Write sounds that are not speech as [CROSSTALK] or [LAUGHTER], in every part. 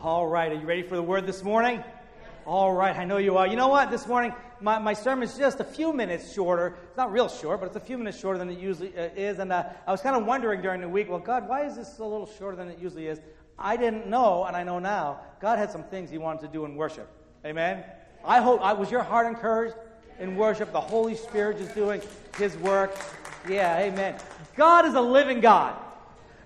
All right, are you ready for the word this morning? All right, I know you are. You know what? This morning, my, my sermon is just a few minutes shorter. It's not real short, but it's a few minutes shorter than it usually uh, is. And uh, I was kind of wondering during the week, well, God, why is this a little shorter than it usually is? I didn't know, and I know now, God had some things He wanted to do in worship. Amen? I hope, I, was your heart encouraged in worship? The Holy Spirit is doing His work. Yeah, amen. God is a living God.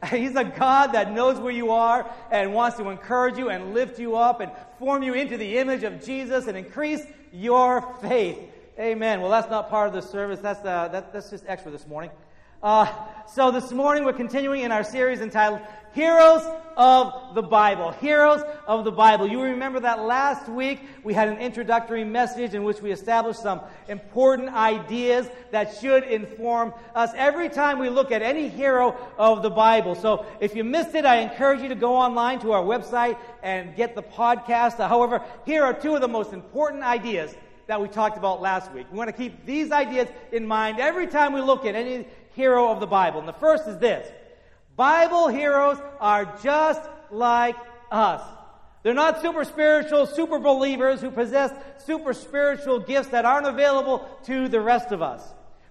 [LAUGHS] He's a God that knows where you are and wants to encourage you and lift you up and form you into the image of Jesus and increase your faith. Amen. Well, that's not part of the service. That's, uh, that, that's just extra this morning. Uh, so this morning we're continuing in our series entitled Heroes of the Bible. Heroes of the Bible. You remember that last week we had an introductory message in which we established some important ideas that should inform us every time we look at any hero of the Bible. So if you missed it, I encourage you to go online to our website and get the podcast. However, here are two of the most important ideas that we talked about last week. We want to keep these ideas in mind every time we look at any hero of the Bible. And the first is this Bible heroes are just like us. They're not super spiritual, super believers who possess super spiritual gifts that aren't available to the rest of us.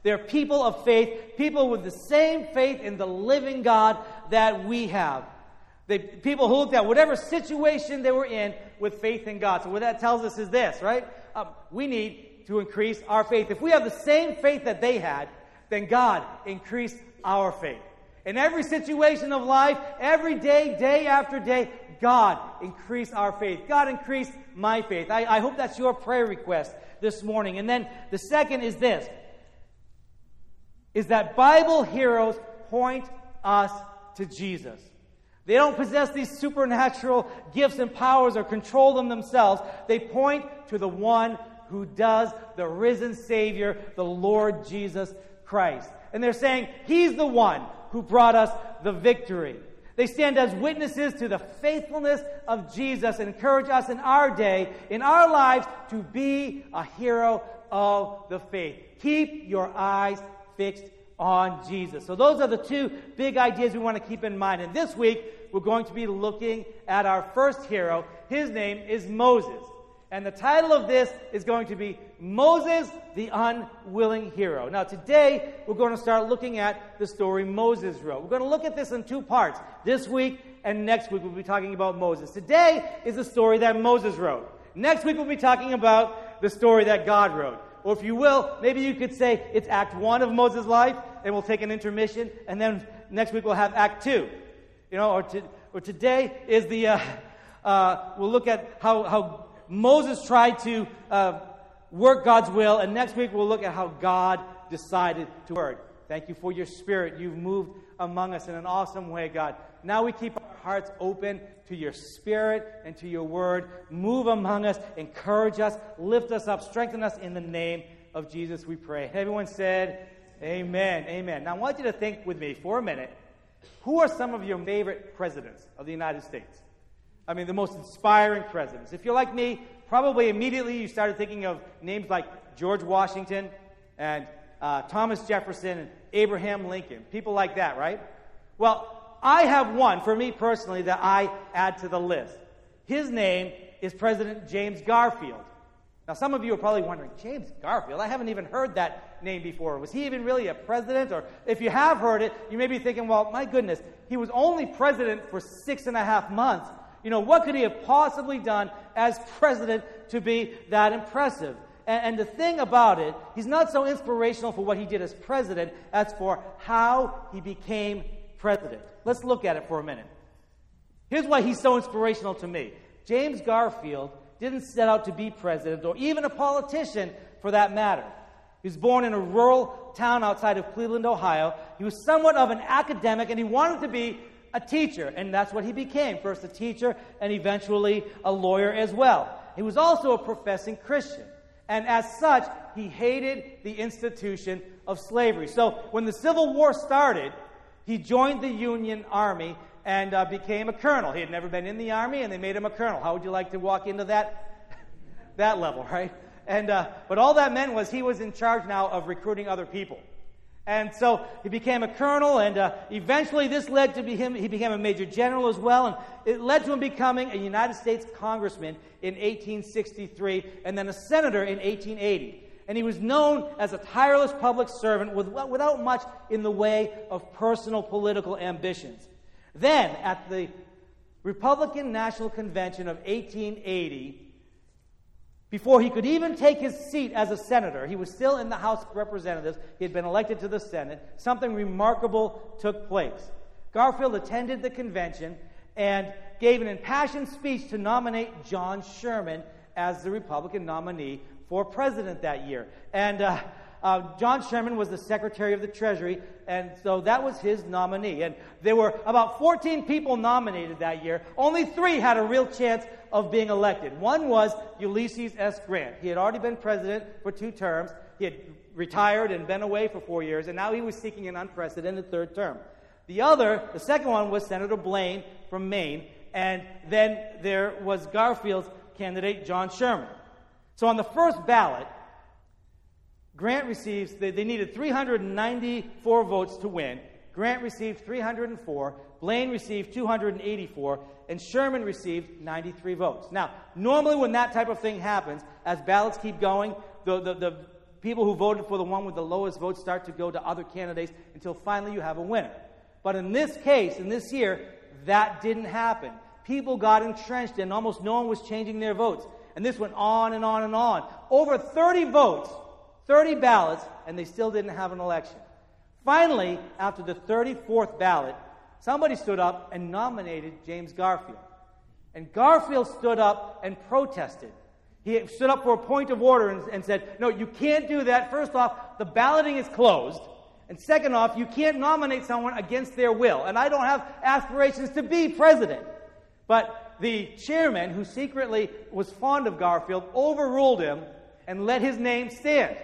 They're people of faith, people with the same faith in the living God that we have. They, people who looked at whatever situation they were in with faith in God. So, what that tells us is this, right? Um, we need to increase our faith. If we have the same faith that they had, then God increased our faith. In every situation of life, every day, day after day, God increase our faith. God increase my faith. I, I hope that's your prayer request this morning. And then the second is this is that Bible heroes point us to Jesus. They don't possess these supernatural gifts and powers or control them themselves. They point to the one who does, the risen Savior, the Lord Jesus Christ. And they're saying, He's the one who brought us the victory. They stand as witnesses to the faithfulness of Jesus and encourage us in our day, in our lives, to be a hero of the faith. Keep your eyes fixed on Jesus. So, those are the two big ideas we want to keep in mind. And this week, we're going to be looking at our first hero. His name is Moses. And the title of this is going to be Moses, the Unwilling Hero. Now, today, we're going to start looking at the story Moses wrote. We're going to look at this in two parts. This week and next week, we'll be talking about Moses. Today is the story that Moses wrote. Next week, we'll be talking about the story that God wrote. Or if you will, maybe you could say it's Act 1 of Moses' life, and we'll take an intermission, and then next week we'll have Act 2. You know, or, to, or today is the, uh, uh, we'll look at how, how Moses tried to uh, work God's will, and next week we'll look at how God decided to work. Thank you for your spirit. You've moved among us in an awesome way, God. Now we keep our hearts open to your spirit and to your word. Move among us, encourage us, lift us up, strengthen us in the name of Jesus, we pray. Everyone said, Amen. Amen. Now I want you to think with me for a minute. Who are some of your favorite presidents of the United States? I mean, the most inspiring presidents. If you're like me, probably immediately you started thinking of names like George Washington and uh, Thomas Jefferson and Abraham Lincoln, people like that, right? Well, I have one for me personally that I add to the list. His name is President James Garfield. Now, some of you are probably wondering, James Garfield? I haven't even heard that name before. Was he even really a president? Or if you have heard it, you may be thinking, well, my goodness, he was only president for six and a half months. You know, what could he have possibly done as president to be that impressive? And, and, the thing about it, he's not so inspirational for what he did as president as for how he became president. Let's look at it for a minute. Here's why he's so inspirational to me James Garfield didn't set out to be president or even a politician for that matter. He was born in a rural town outside of Cleveland, Ohio. He was somewhat of an academic and he wanted to be a teacher, and that's what he became first a teacher and eventually a lawyer as well. He was also a professing Christian, and as such, he hated the institution of slavery. So when the Civil War started, he joined the Union Army and uh, became a colonel. He had never been in the army, and they made him a colonel. How would you like to walk into that, [LAUGHS] that level, right? And, uh, but all that meant was he was in charge now of recruiting other people. And so he became a colonel, and uh, eventually this led to him, he became a major general as well, and it led to him becoming a United States congressman in 1863 and then a senator in 1880. And he was known as a tireless public servant with, without much in the way of personal political ambitions. Then, at the Republican National Convention of 1880, before he could even take his seat as a senator, he was still in the House of Representatives. He had been elected to the Senate. Something remarkable took place. Garfield attended the convention and gave an impassioned speech to nominate John Sherman as the Republican nominee for president that year. And uh, uh, John Sherman was the Secretary of the Treasury, and so that was his nominee. And there were about 14 people nominated that year. Only three had a real chance of being elected. One was Ulysses S. Grant. He had already been president for two terms. He had retired and been away for four years, and now he was seeking an unprecedented third term. The other, the second one, was Senator Blaine from Maine, and then there was Garfield's candidate, John Sherman. So on the first ballot, Grant receives, they, they needed 394 votes to win. Grant received 304, Blaine received 284, and Sherman received 93 votes. Now, normally when that type of thing happens, as ballots keep going, the, the, the people who voted for the one with the lowest votes start to go to other candidates until finally you have a winner. But in this case, in this year, that didn't happen. People got entrenched and almost no one was changing their votes. And this went on and on and on. Over 30 votes 30 ballots, and they still didn't have an election. Finally, after the 34th ballot, somebody stood up and nominated James Garfield. And Garfield stood up and protested. He stood up for a point of order and, and, said, No, you can't do that. First off, the balloting is closed. And second off, you can't nominate someone against their will. And I don't have aspirations to be president. But the chairman, who secretly was fond of Garfield, overruled him and let his name stand.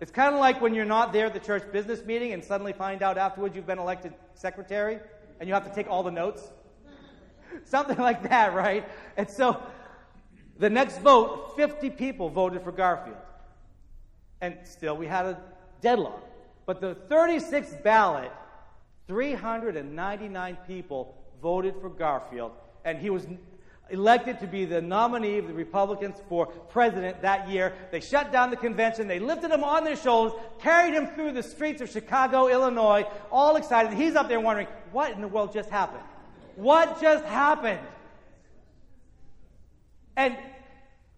It's kind of like when you're not there at the church business meeting and suddenly find out afterwards you've been elected secretary and you have to take all the notes. [LAUGHS] Something like that, right? And so the next vote, 50 people voted for Garfield. And still we had a deadlock. But the 36th ballot, 399 people voted for Garfield. And he was elected to be the nominee of the Republicans for president that year. They shut down the convention. They lifted him on their shoulders, carried him through the streets of Chicago, Illinois, all excited. He's up there wondering, what in the world just happened? What just happened? And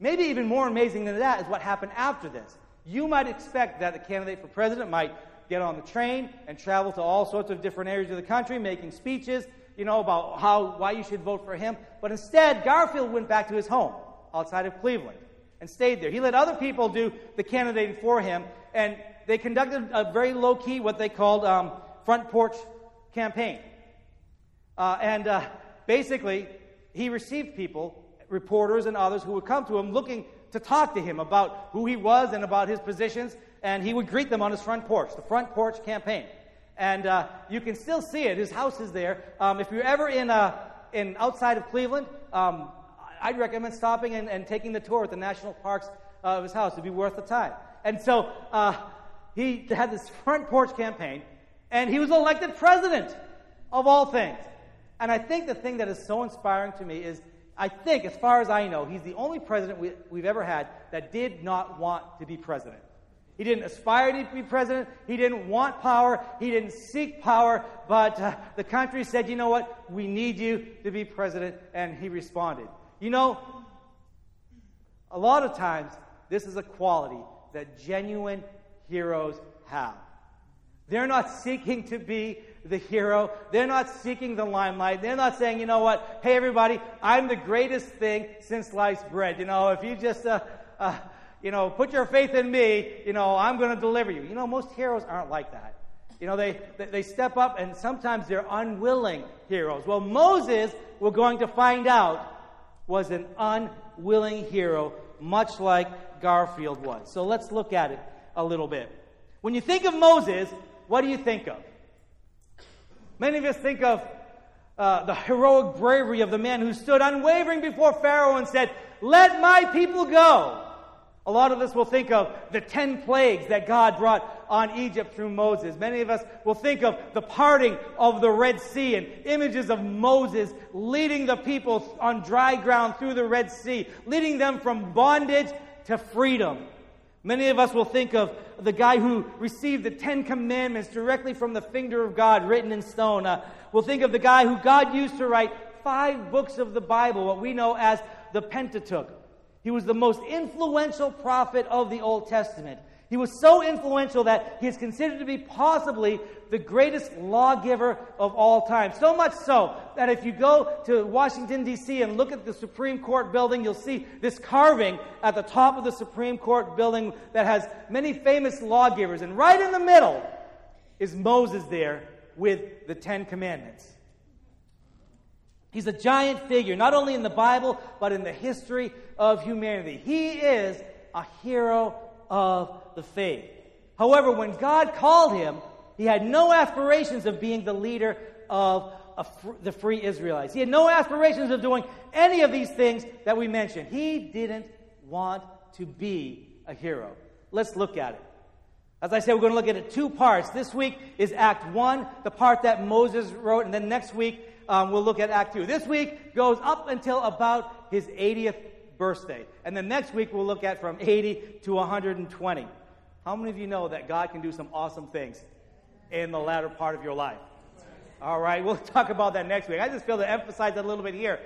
maybe even more amazing than that is what happened after this. You might expect that the candidate for president might get on the train and travel to all sorts of different areas of the country making speeches you know, about how, why you should vote for him. But instead, Garfield went back to his home outside of Cleveland and stayed there. He let other people do the candidating for him, and they conducted a very low key, what they called um, front porch campaign. Uh, and uh, basically, he received people, reporters and others, who would come to him looking to talk to him about who he was and about his positions, and he would greet them on his front porch, the front porch campaign and uh, you can still see it. His house is there. Um, if you're ever in, uh, in outside of Cleveland, um, I'd recommend stopping and, and, taking the tour at the national parks uh, of his house. It'd be worth the time. And so uh, he had this front porch campaign, and he was elected president of all things. And I think the thing that is so inspiring to me is I think, as far as I know, he's the only president we, we've ever had that did not want to be president. He didn't aspire to be president. He didn't want power. He didn't seek power. But uh, the country said, you know what? We need you to be president. And he responded. You know, a lot of times, this is a quality that genuine heroes have. They're not seeking to be the hero. They're not seeking the limelight. They're not saying, you know what? Hey, everybody, I'm the greatest thing since sliced bread. You know, if you just, uh, uh, you know, put your faith in me, you know, I'm going to deliver you. You know, most heroes aren't like that. You know, they, they step up and sometimes they're unwilling heroes. Well, Moses, we're going to find out, was an unwilling hero, much like Garfield was. So let's look at it a little bit. When you think of Moses, what do you think of? Many of us think of uh, the heroic bravery of the man who stood unwavering before Pharaoh and said, Let my people go. A lot of us will think of the ten plagues that God brought on Egypt through Moses. Many of us will think of the parting of the Red Sea and images of Moses leading the people on dry ground through the Red Sea, leading them from bondage to freedom. Many of us will think of the guy who received the Ten Commandments directly from the finger of God written in stone. Uh, we'll think of the guy who God used to write five books of the Bible, what we know as the Pentateuch. He was the most influential prophet of the Old Testament. He was so influential that he is considered to be possibly the greatest lawgiver of all time. So much so that if you go to Washington, D.C. and look at the Supreme Court building, you'll see this carving at the top of the Supreme Court building that has many famous lawgivers. And right in the middle is Moses there with the Ten Commandments. He's a giant figure, not only in the Bible, but in the history of humanity. He is a hero of the faith. However, when God called him, he had no aspirations of being the leader of the free Israelites. He had no aspirations of doing any of these things that we mentioned. He didn't want to be a hero. Let's look at it. As I said, we're going to look at it two parts. This week is Act 1, the part that Moses wrote, and then next week um, we'll look at Act 2. This week goes up until about his 80th birthday. And then next week we'll look at from 80 to 120. How many of you know that God can do some awesome things in the latter part of your life? All right, we'll [LAUGHS] talk about that next week. I just feel to emphasize that a little bit here.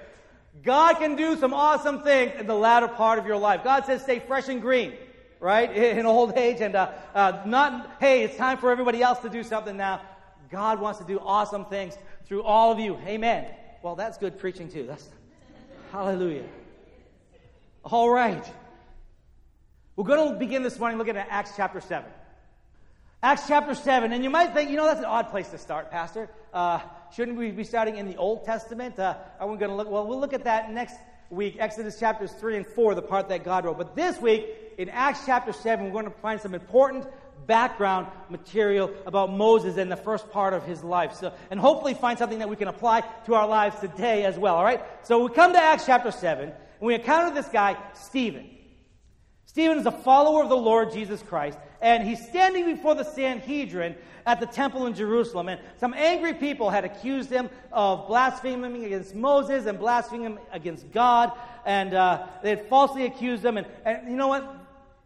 God can do some awesome things in the latter part of your life. God says stay fresh and green, right, [LAUGHS] in old age, and uh, uh, not, hey, it's time for everybody else to do something now. God wants to do awesome things through all of you. Amen. Well, that's good preaching too. That's hallelujah. All right. We're going to begin this morning looking at Acts chapter 7. Acts chapter 7. And you might think, you know, that's an odd place to start, Pastor. Uh, shouldn't we be starting in the Old Testament? Uh, are we going to look? Well, we'll look at that next week, Exodus chapters 3 and 4, the part that God wrote. But this week, in Acts chapter 7, we're going to find some important background material about Moses and the first part of his life. So, and hopefully find something that we can apply to our lives today as well. All right? So we come to Acts chapter 7 and we encounter this guy, Stephen. Stephen is a follower of the Lord Jesus Christ, and he's standing before the Sanhedrin at the temple in Jerusalem. And some angry people had accused him of blaspheming against Moses and blaspheming against God, and uh, they had falsely accused him. And, and you know what?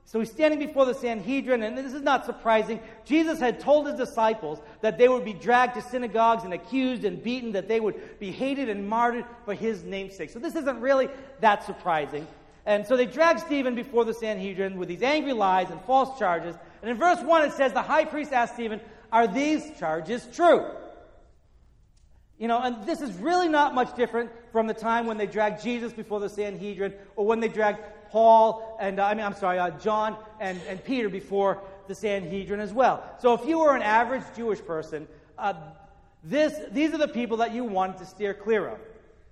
So he's standing before the Sanhedrin, and this is not surprising. Jesus had told his disciples that they would be dragged to synagogues and accused and beaten, that they would be hated and martyred for his namesake. So this isn't really that surprising. And so they drag Stephen before the Sanhedrin with these angry lies and false charges. And in verse 1 it says, The high priest asked Stephen, Are these charges true? You know, and this is really not much different from the time when they dragged Jesus before the Sanhedrin or when they dragged Paul and, I mean, I'm sorry, uh, John and, and Peter before the Sanhedrin as well. So if you were an average Jewish person, uh, this, these are the people that you wanted to steer clear of.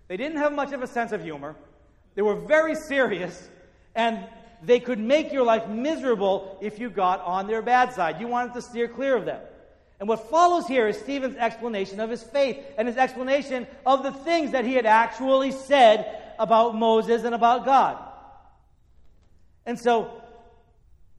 They didn't have much of a sense of humor. They were very serious, and they could make your life miserable if you got on their bad side. You wanted to steer clear of them. And what follows here is Stephen's explanation of his faith and his explanation of the things that he had actually said about Moses and about God. And so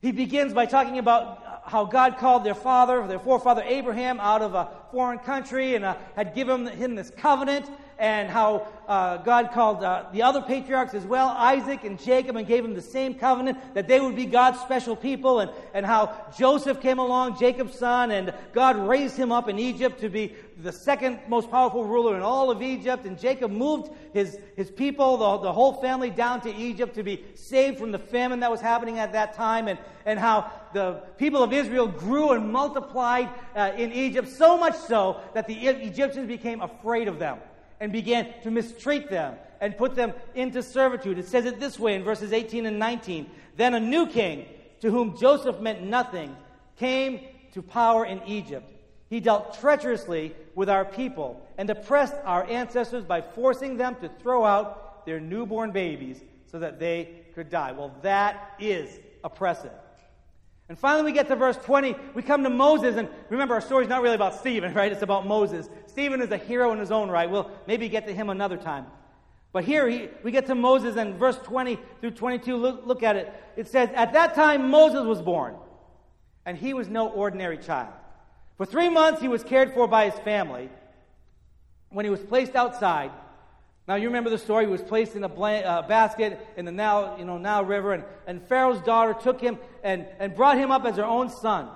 he begins by talking about how God called their father, their forefather Abraham, out of a foreign country and uh, had given him this covenant and how uh, God called uh, the other patriarchs as well, Isaac and Jacob, and gave them the same covenant that they would be God's special people, and, and how Joseph came along, Jacob's son, and God raised him up in Egypt to be the second most powerful ruler in all of Egypt. And Jacob moved his, his people, the, the whole family, down to Egypt to be saved from the famine that was happening at that time, and, and how the people of Israel grew and multiplied uh, in Egypt, so much so that the Egyptians became afraid of them and began to mistreat them and put them into servitude. It says it this way in verses 18 and 19. Then a new king, to whom Joseph meant nothing, came to power in Egypt. He dealt treacherously with our people and oppressed our ancestors by forcing them to throw out their newborn babies so that they could die. Well, that is oppressive. And finally, we get to verse 20. We come to Moses, and remember, our story's not really about Stephen, [LAUGHS] right? It's about Moses. Stephen is a hero in his own right. We'll maybe get to him another time. But here he, we get to Moses, and verse 20 through 22, look, look at it. It says, At that time Moses was born, and he was no ordinary child. For three months, he was cared for by his family. When he was placed outside, now you remember the story. He was placed in a uh, basket in the Nile, you know, Nile River, and, and Pharaoh's daughter took him and, and brought him up as her own son.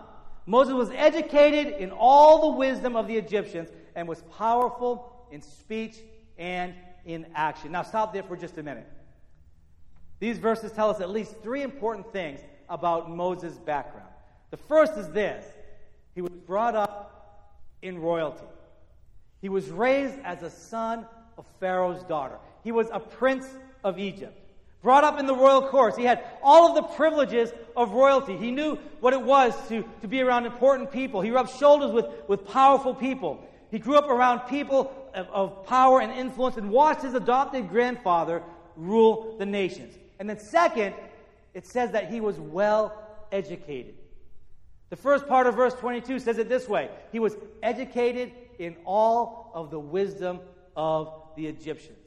Moses was educated in all the wisdom of the Egyptians and was powerful in speech and in action. Now stop there for just a minute. These verses tell us at least three important things about Moses' background. The first is this he was brought up in royalty, he was raised as a son of Pharaoh's daughter, he was a prince of Egypt. Brought up in the royal courts. He had all of the privileges of royalty. He knew what it was to, to be around important people. He rubbed shoulders with, with powerful people. He grew up around people of, of power and influence and watched his adopted grandfather rule the nations. And then, second, it says that he was well educated. The first part of verse 22 says it this way He was educated in all of the wisdom of the Egyptians.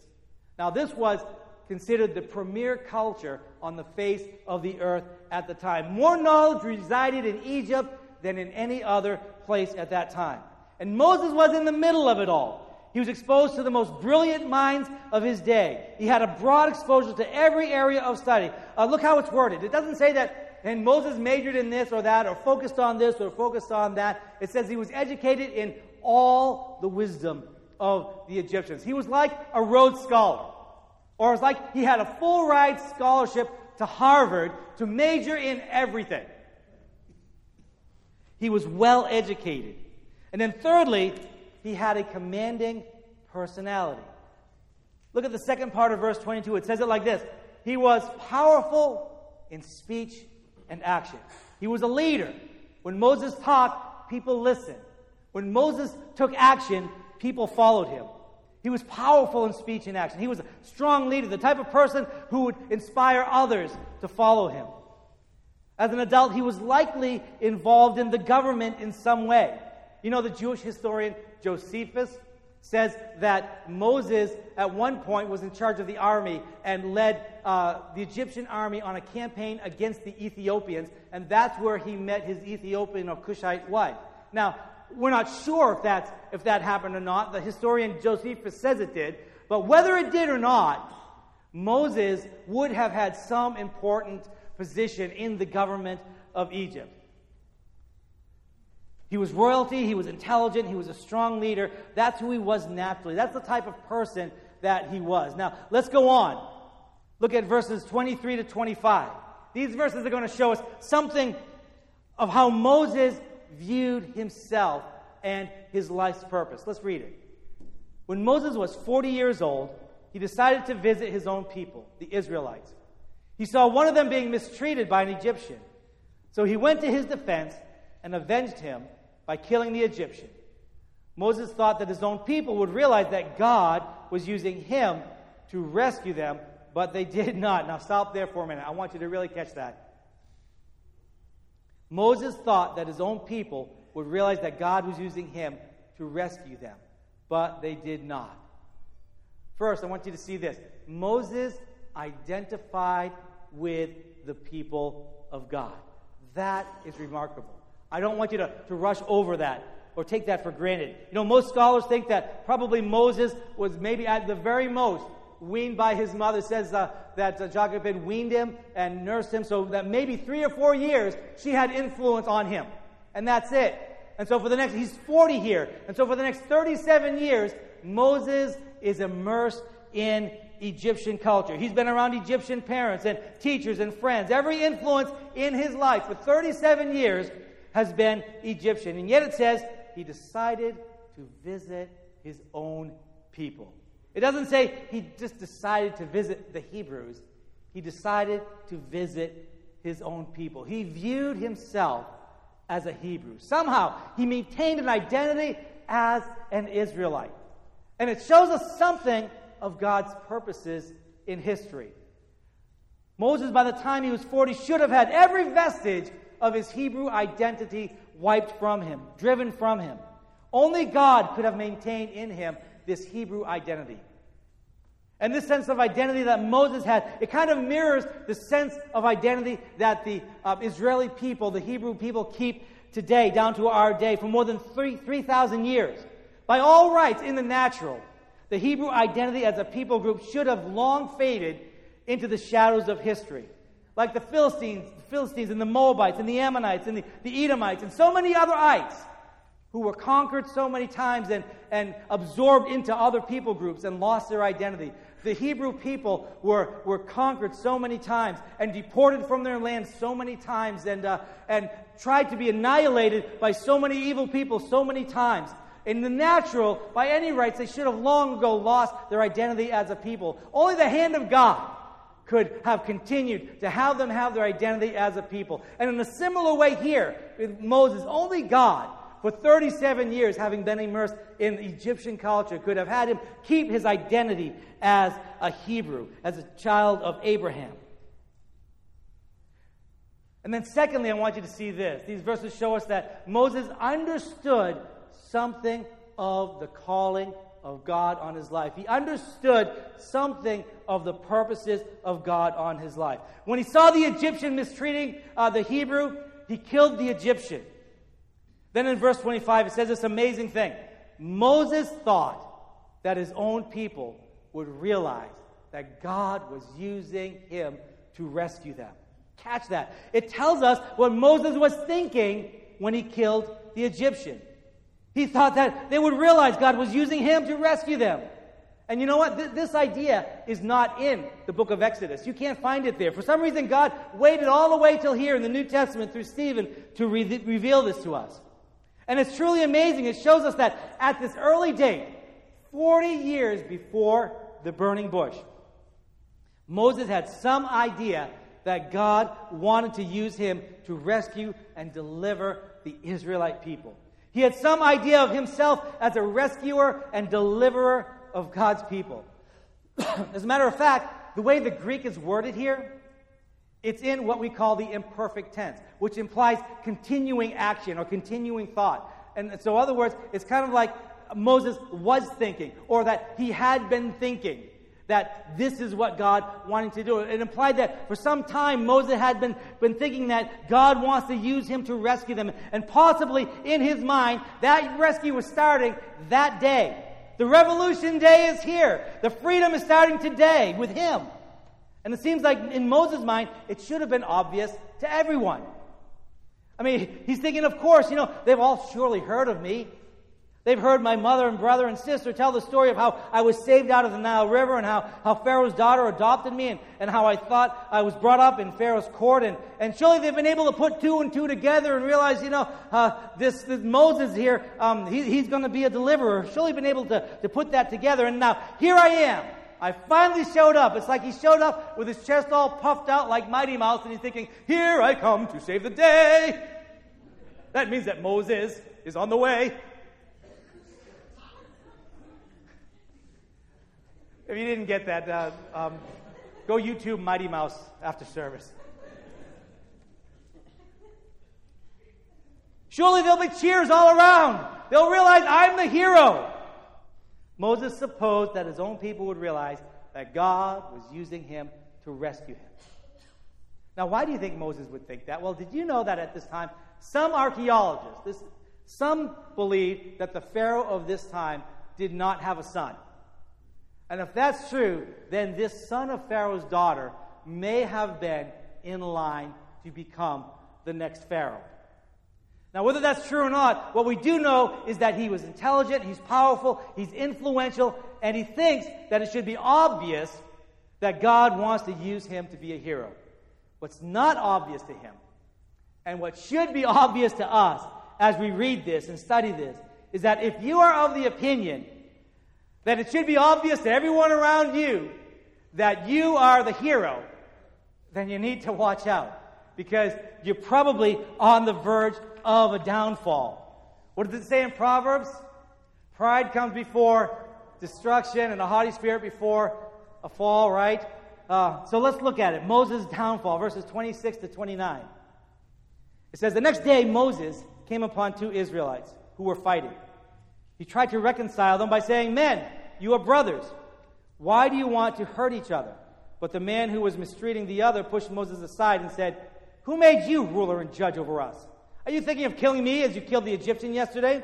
Now, this was considered the premier culture on the face of the earth at the time. More knowledge resided in Egypt than in any other place at that time. And Moses was in the middle of it all. He was exposed to the most brilliant minds of his day. He had a broad exposure to every area of study. Uh, look how it's worded. It doesn't say that, and Moses majored in this or that, or focused on this or focused on that. It says he was educated in all the wisdom of the Egyptians. He was like a Rhodes Scholar, or it was like he had a full ride scholarship to Harvard to major in everything. He was well educated. And then, thirdly, he had a commanding personality. Look at the second part of verse 22. It says it like this He was powerful in speech and action. He was a leader. When Moses talked, people listened. When Moses took action, people followed him. He was powerful in speech and action. He was a strong leader, the type of person who would inspire others to follow him. As an adult, he was likely involved in the government in some way. You know, the Jewish historian Josephus says that Moses, at one point, was in charge of the army and led uh, the Egyptian army on a campaign against the Ethiopians, and that's where he met his Ethiopian or Cushite wife. Now, we're not sure if, that's, if that happened or not. The historian Josephus says it did. But whether it did or not, Moses would have had some important position in the government of Egypt. He was royalty, he was intelligent, he was a strong leader. That's who he was naturally. That's the type of person that he was. Now, let's go on. Look at verses 23 to 25. These verses are going to show us something of how Moses viewed himself and his life's purpose. Let's read it. When Moses was 40 years old, he decided to visit his own people, the Israelites. He saw one of them being mistreated by an Egyptian. So he went to his defense and avenged him by killing the Egyptian. Moses thought that his own people would realize that God was using him to rescue them, but they [LAUGHS] did not. Now, stop there for a minute. I want you to really catch that. Moses thought that his own people would realize that God was using him to rescue them, but they did not. First, I want you to see this Moses identified with the people of God. That is remarkable. I don't want you to, to rush over that or take that for granted. You know, most scholars think that probably Moses was maybe at the very most weaned by his mother. Says uh, that uh, Jochebed had weaned him and nursed him, so that maybe three or four years she had influence on him. And that's it. And so for the next, he's 40 here. And so for the next 37 years, Moses is immersed in Egyptian culture. He's been around Egyptian parents and teachers and friends. Every influence in his life for 37 years has been Egyptian. And yet it says he decided to visit his own people. It doesn't say he just decided to visit the Hebrews, he decided to visit his own people. He viewed himself as a Hebrew. Somehow, he maintained an identity as an Israelite. And it shows us something of God's purposes in history. Moses, by the time he was 40, should have had every vestige of his Hebrew identity wiped from him, driven from him. Only God could have maintained in him this Hebrew identity. And this sense of identity that Moses had, it kind of mirrors the sense of identity that the uh, Israeli people, the Hebrew people, keep today, down to our day, for more than 3,000 years. By all rights, in the natural, the Hebrew identity as a people group should have long faded into the shadows of history. Like the Philistines, the Philistines and the Moabites and the Ammonites and the, the Edomites and so many other ites who were conquered so many times and, and absorbed into other people groups and lost their identity. The Hebrew people were, were conquered so many times and deported from their land so many times and, uh, and tried to be annihilated by so many evil people so many times. In the natural, by any rights, they should have long ago lost their identity as a people. Only the hand of God could have continued to have them have their identity as a people. And in a similar way here, with Moses, only God, for 37 years, having been immersed in Egyptian culture, could have had him keep his identity as a Hebrew, as a child of Abraham. And then, secondly, I want you to see this. These verses show us that Moses understood something of the calling of God on his life. He understood something of the purposes of God on his life. When he saw the Egyptian mistreating uh, the Hebrew, he killed the Egyptian. Then in verse 25, it says this amazing thing Moses thought that his own people would realize that God was using him to rescue them. Catch that. It tells us what Moses was thinking when he killed the Egyptian. He thought that they would realize God was using him to rescue them. And you know what? Th- this idea is not in the book of Exodus. You can't find it there. For some reason, God waited all the way till here in the New Testament through Stephen to re- reveal this to us. And it's truly amazing. It shows us that at this early date, 40 years before the burning bush, Moses had some idea that God wanted to use him to rescue and deliver the Israelite people. He had some idea of himself as a rescuer and deliverer of God's people. [CLEARS THROAT] as a matter of fact, the way the Greek is worded here, it's in what we call the imperfect tense, which implies continuing action or continuing thought. And so, in other words, it's kind of like Moses was thinking, or that he had been thinking that this is what God wanted to do. It implied that for some time Moses had been, been thinking that God wants to use him to rescue them. And possibly in his mind, that rescue was starting that day. The revolution day is here. The freedom is starting today with him. And it seems like in Moses' mind, it should have been obvious to everyone. I mean, he's thinking, of course, you know, they've all surely heard of me. They've heard my mother and brother and sister tell the story of how I was saved out of the Nile River and how, how Pharaoh's daughter adopted me and, and how I thought I was brought up in Pharaoh's court. And, and surely they've been able to put two and two together and realize, you know, uh, this, this, Moses here, um, he, he's going to be a deliverer. Surely been able to, to put that together. And now here I am. I finally showed up. It's like he showed up with his chest all puffed out like Mighty Mouse and he's thinking, here I come to save the day. That means that Moses is on the way. If you didn't get that, uh, um, go YouTube Mighty Mouse after service. Surely there'll be cheers all around. They'll realize I'm the hero. Moses supposed that his own people would realize that God was using him to rescue him. Now, why do you think Moses would think that? Well, did you know that at this time, some archaeologists, this, some believe that the Pharaoh of this time did not have a son. And if that's true, then this son of Pharaoh's daughter may have been in line to become the next Pharaoh. Now, whether that's true or not, what we do know is that he was intelligent, he's powerful, he's influential, and he thinks that it should be obvious that God wants to use him to be a hero. What's not obvious to him, and what should be [LAUGHS] obvious to us as we read this and study this, is that if you are of the opinion that it should be obvious to everyone around you that you are the hero, then you need to watch out because you're probably on the verge of a downfall. What does it say in Proverbs? Pride comes before destruction and a haughty spirit before a fall, right? Uh, so let's look at it. Moses' downfall, verses 26 to 29. It says, The next day Moses came upon two Israelites who were fighting. He tried to reconcile them by saying, Men, you are brothers. Why do you want to hurt each other? But the man who was mistreating the other pushed Moses aside and said, Who made you ruler and judge over us? Are you thinking of killing me as you killed the Egyptian yesterday?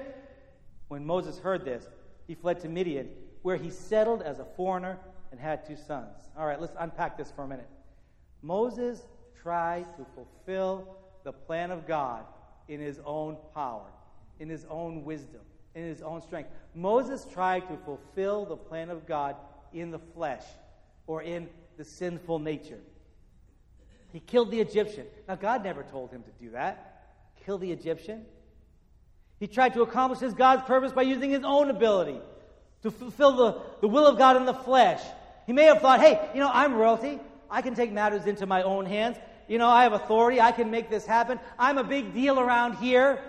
When Moses heard this, he fled to Midian, where he settled as a foreigner and had two sons. All right, let's unpack this for a minute. Moses tried to fulfill the plan of God in his own power, in his own wisdom, in his own strength. Moses tried to fulfill the plan of God in the flesh or in the sinful nature. He killed the Egyptian. Now, God never told him to do that. Kill the Egyptian. He tried to accomplish his God's purpose by using his own ability to fulfill the, the will of God in the flesh. He may have thought, hey, you know, I'm royalty. I can take matters into my own hands. You know, I have authority. I can make this happen. I'm a big deal around here.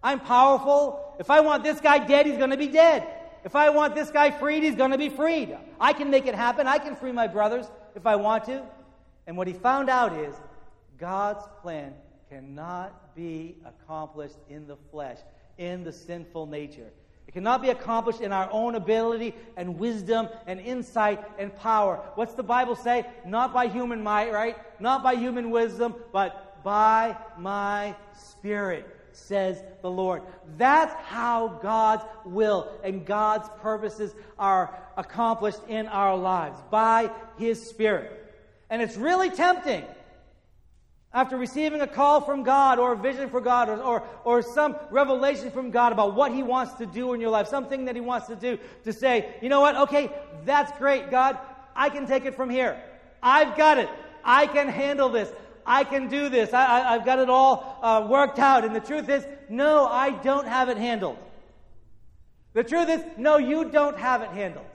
I'm powerful. If I want this guy dead, he's going to be dead. If I want this guy freed, he's going to be freed. I can make it happen. I can free my brothers if I want to. And what he found out is God's plan cannot be accomplished in the flesh, in the sinful nature. It cannot be accomplished in our own ability and wisdom and insight and power. What's the Bible say? Not by human might, right? Not by human wisdom, but by my spirit says the Lord. That's how God's will and God's purposes are accomplished in our lives by His Spirit. And it's really tempting after receiving a call from God or a vision for God or, or, or, some revelation from God about what He wants to do in your life, something that He wants to do, to say, you know what, okay, that's great, God, I can take it from here. I've got it. I can handle this. I can do this. I, have got it all uh, worked out. And the truth is, no, I don't have it handled. The truth is, no, you don't have it handled.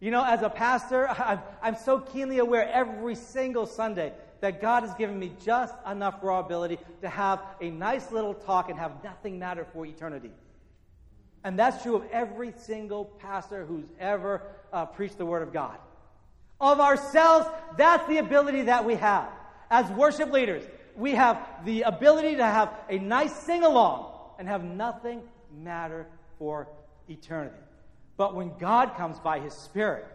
You know, as a pastor, [LAUGHS] I'm, I'm so keenly aware every single Sunday that God has given me just enough raw ability to have a nice little talk and have nothing matter for eternity. And that's true of every single pastor who's ever uh, preached the Word of God of ourselves, that's the ability that we have. As worship leaders, we have the ability to have a nice sing along and have nothing matter for eternity. But when God comes by His Spirit,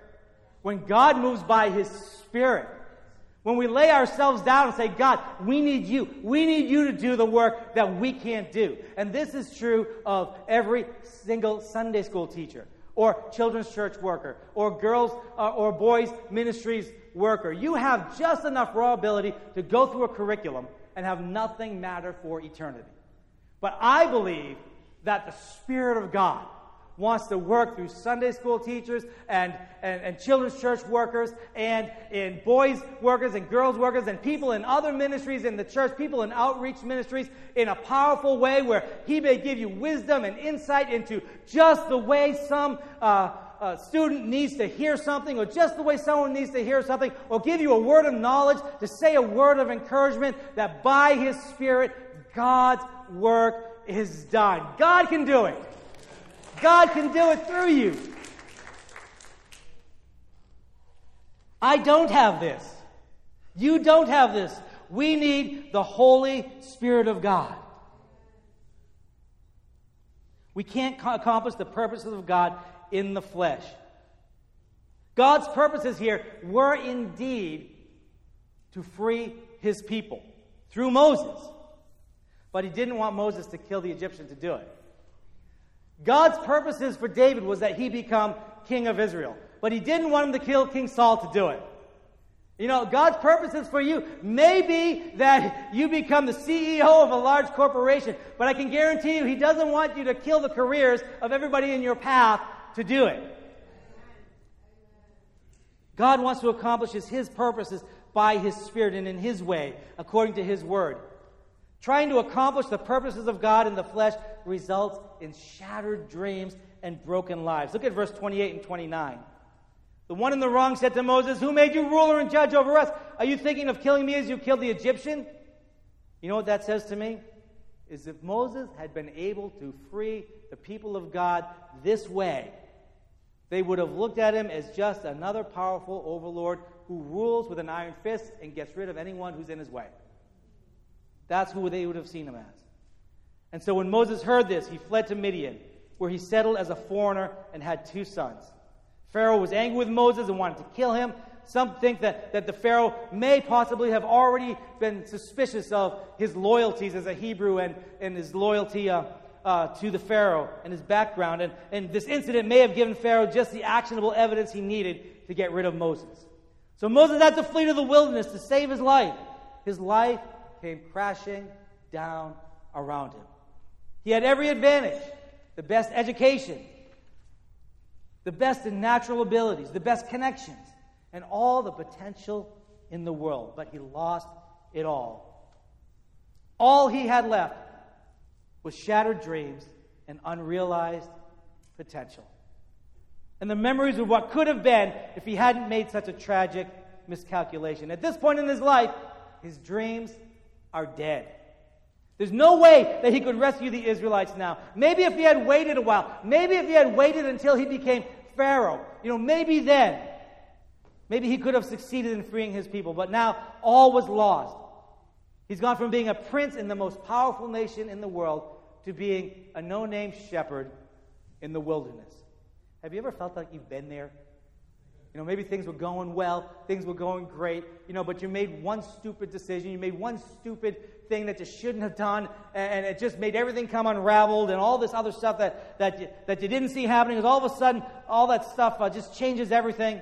when God moves by His Spirit, when we lay ourselves down and say, God, we need you. We need you to do the work that we can't do. And this is true of every single Sunday school teacher or children's church worker or girls uh, or boys ministries worker. You have just enough raw ability to go through a curriculum and have nothing matter for eternity. But I believe that the Spirit of God wants to work through Sunday school teachers and, and, and, children's church workers and in boys workers and girls workers and people in other ministries in the church, people in outreach ministries in a powerful way where he may give you wisdom and insight into just the way some uh, uh, student needs to hear something or just the way someone needs to hear something or give you a word of knowledge to say a word of encouragement that by his spirit God's work is done. God can do it. God can do it through you. I don't have this. You don't have this. We need the Holy Spirit of God. We can't accomplish the purposes of God in the flesh. God's purposes here were indeed to free his people through Moses. But he didn't want Moses to kill the Egyptian to do it. God's purposes for David was that he become king of Israel. But he didn't want him to kill King Saul to do it. You know, God's purposes for you may be that you become the CEO of a large corporation, but I can guarantee you he doesn't want you to kill the careers of everybody in your path to do it. God wants to accomplish his purposes by his spirit and in his way, according to his word. Trying to accomplish the purposes of God in the flesh results in shattered dreams and broken lives. Look at verse 28 and 29. The one in the wrong said to Moses, Who made you ruler and judge over us? Are you thinking of killing me as you killed the Egyptian? You know what that says to me? Is if Moses had been able to free the people of God this way, they would have looked at him as just another powerful overlord who rules with an iron fist and gets rid of anyone who's in his way. That's who they would have seen him as. And so when Moses heard this, he fled to Midian, where he settled as a foreigner and had two sons. Pharaoh was angry with Moses and wanted to kill him. Some think that, that the Pharaoh may possibly have already been suspicious of his loyalties as a Hebrew and, and his loyalty uh, uh, to the Pharaoh and his background. And, and this incident may have given Pharaoh just the actionable evidence he needed to get rid of Moses. So Moses had to flee to the wilderness to save his life. His life came crashing down around him. He had every advantage the best education, the best in natural abilities, the best connections, and all the potential in the world. But he lost it all. All he had left was shattered dreams and unrealized potential. And the memories of what could have been if he hadn't made such a tragic miscalculation. At this point in his life, his dreams are dead. There's no way that he could rescue the Israelites now. Maybe if he had waited a while, maybe if he had waited until he became Pharaoh, you know, maybe then, maybe he could have succeeded in freeing his people. But now all was lost. He's gone from being a prince in the most powerful nation in the world to being a no name shepherd in the wilderness. Have you ever felt like you've been there? You know, maybe things were going well, things were going great, you know, but you made one stupid decision, you made one stupid thing that you shouldn't have done, and, it just made everything come unraveled, and all this other stuff that, that, you, that you didn't see happening, is all of a sudden, all that stuff uh, just changes everything.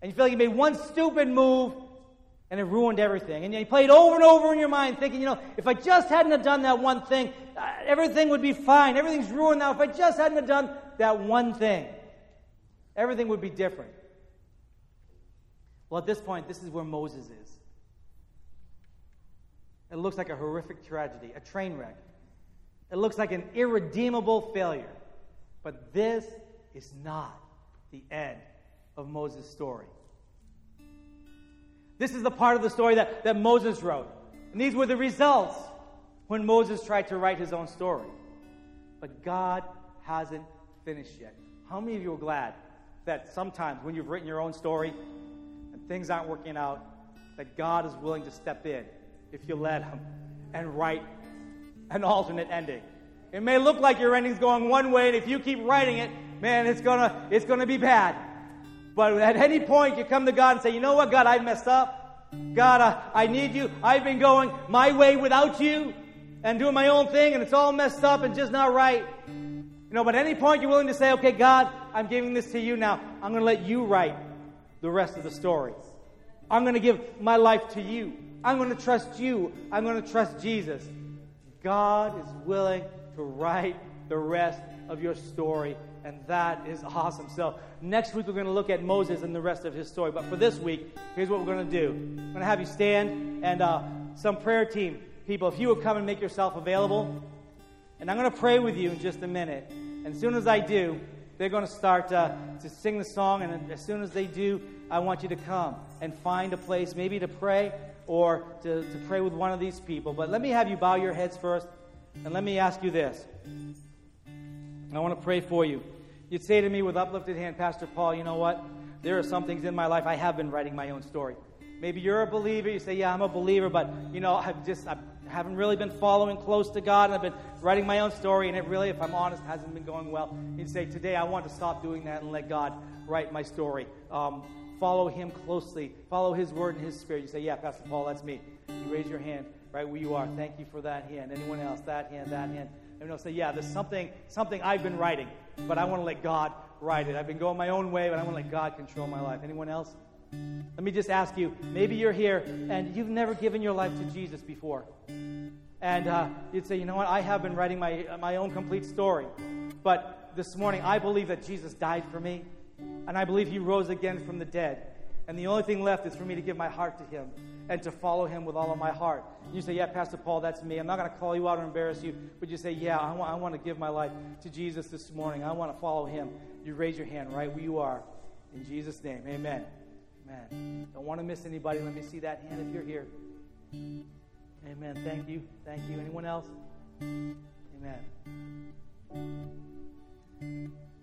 And you feel like you made one stupid move, and it ruined everything. And you played over and over in your mind, thinking, you know, if I just hadn't have done that one thing, uh, everything would be fine. Everything's ruined now. If I just hadn't have done that one thing, everything would be different. Well, at this point, this is where Moses is. It looks like a horrific tragedy, a train wreck. It looks like an irredeemable failure. But this is not the end of Moses' story. This is the part of the story that, that Moses wrote. And these were the results when Moses tried to write his own story. But God hasn't finished yet. How many of you are glad that sometimes when you've written your own story things aren't working out, that God is willing to step in if you let Him and write an alternate ending? It may look like your ending's going one way, and if you keep writing it, man, it's gonna it's gonna be bad. But at any point, you come to God and say, you know what, God, I messed up. God, I, I need you. I've been going my way without you and doing my own thing, and it's all messed up and just not right. You know, but at any point, you're willing to say, okay, God, I'm giving this to you now. I'm to let you write the rest of the story. I'm going to give my life to you. I'm going to trust you. I'm going to trust Jesus. God is willing to write the rest of your story and that is awesome. So, next week we're going to look at Moses and the rest of his story. But for this week, here's what we're going to do I'm going to have you stand, and uh, some prayer team people, if you would come and make yourself available. And I'm going to pray with you in just a minute. And as soon as I do, they're going to start uh, to sing the song. And as soon as they do, I want you to come and find a place, maybe to pray or to, to pray with one of these people. But let me have you bow your heads first. And let me ask you this. I want to pray for you. You'd say to me with uplifted hand, Pastor Paul, you know what? There are some things in my life I have been writing my own story. Maybe you're a believer. You say, Yeah, I'm a believer, but you know, I've just I haven't really been following close to God, and I've been writing my own story, and it really, if I'm honest, hasn't been going well. You'd say, Today I want to stop doing that and let God write my story. Um, follow Him closely. Follow His word and His spirit. You say, Yeah, Pastor Paul, that's me. You raise your hand right where you are. Thank you for that hand. Anyone else? That hand, that hand. And they'll say, yeah, there's something, something I've been writing, but I want to let God write it. I've been going my own way, but I want to let God control my life. Anyone else? Let me just ask you maybe you're here and you've never given your life to Jesus before. And uh, you'd say, you know what? I have been writing my, my own complete story. But this morning, I believe that Jesus died for me, and I believe he rose again from the dead. And the only thing left is for me to give my heart to him and to follow him with all of my heart. You say, Yeah, Pastor Paul, that's me. I'm not going to call you out or embarrass you, but you say, Yeah, I want, I want to give my life to Jesus this morning. I want to follow him. You raise your hand right where you are. In Jesus' name, amen. Amen. Don't want to miss anybody. Let me see that hand if you're here. Amen. Thank you. Thank you. Anyone else? Amen.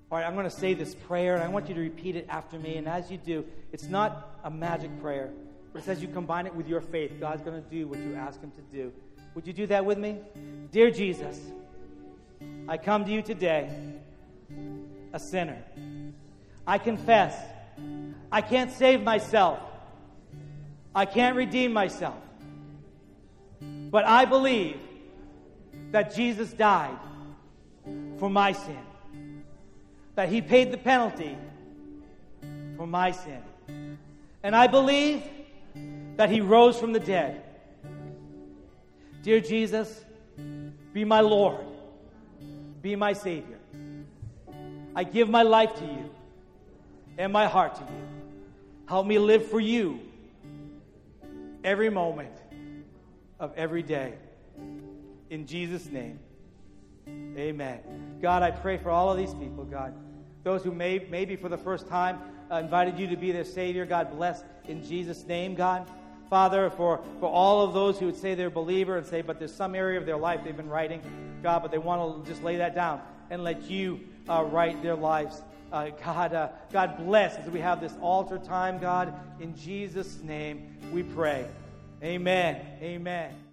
All right, I'm going to say this prayer, and I want you to repeat it after me. And as you do, it's not a magic prayer, but it says you combine it with your faith. God's going to do what you ask Him to do. Would you do that with me? Dear Jesus, I come to you today, a sinner. I confess I can't save myself. I can't redeem myself. But I believe that Jesus died for my sin, that he paid the penalty for my sin. And I believe that he rose from the dead. Dear Jesus, be my Lord, be my Savior. I give my life to you and my heart to you. Help me live for you every moment of every day. In Jesus' name, amen. God, I pray for all of these people, God. Those who may, maybe for the first time uh, invited you to be their Savior, God bless in Jesus' name, God. Father, for, for all of those who would say they're a believer and say, but there's some area of their life they've been writing, God, but they want to just lay that down and let you uh, write their lives. Uh, God, uh, God bless as we have this altar time, God. In Jesus' name we pray. Amen. Amen.